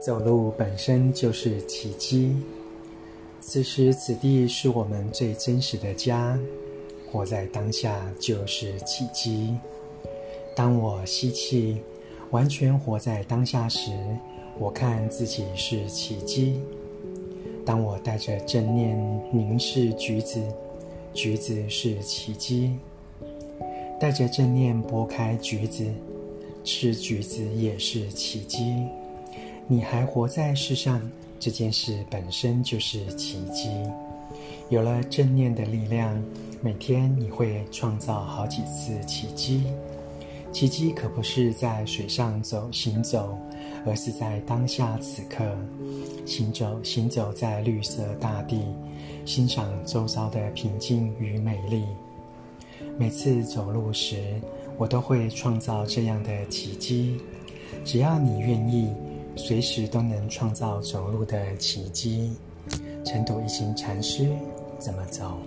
走路本身就是奇迹。此时此地是我们最真实的家，活在当下就是奇迹。当我吸气，完全活在当下时，我看自己是奇迹。当我带着正念凝视橘子，橘子是奇迹。带着正念剥开橘子，吃橘子也是奇迹。你还活在世上，这件事本身就是奇迹。有了正念的力量，每天你会创造好几次奇迹。奇迹可不是在水上走行走，而是在当下此刻行走，行走在绿色大地，欣赏周遭的平静与美丽。每次走路时，我都会创造这样的奇迹。只要你愿意，随时都能创造走路的奇迹。成都一行禅师怎么走？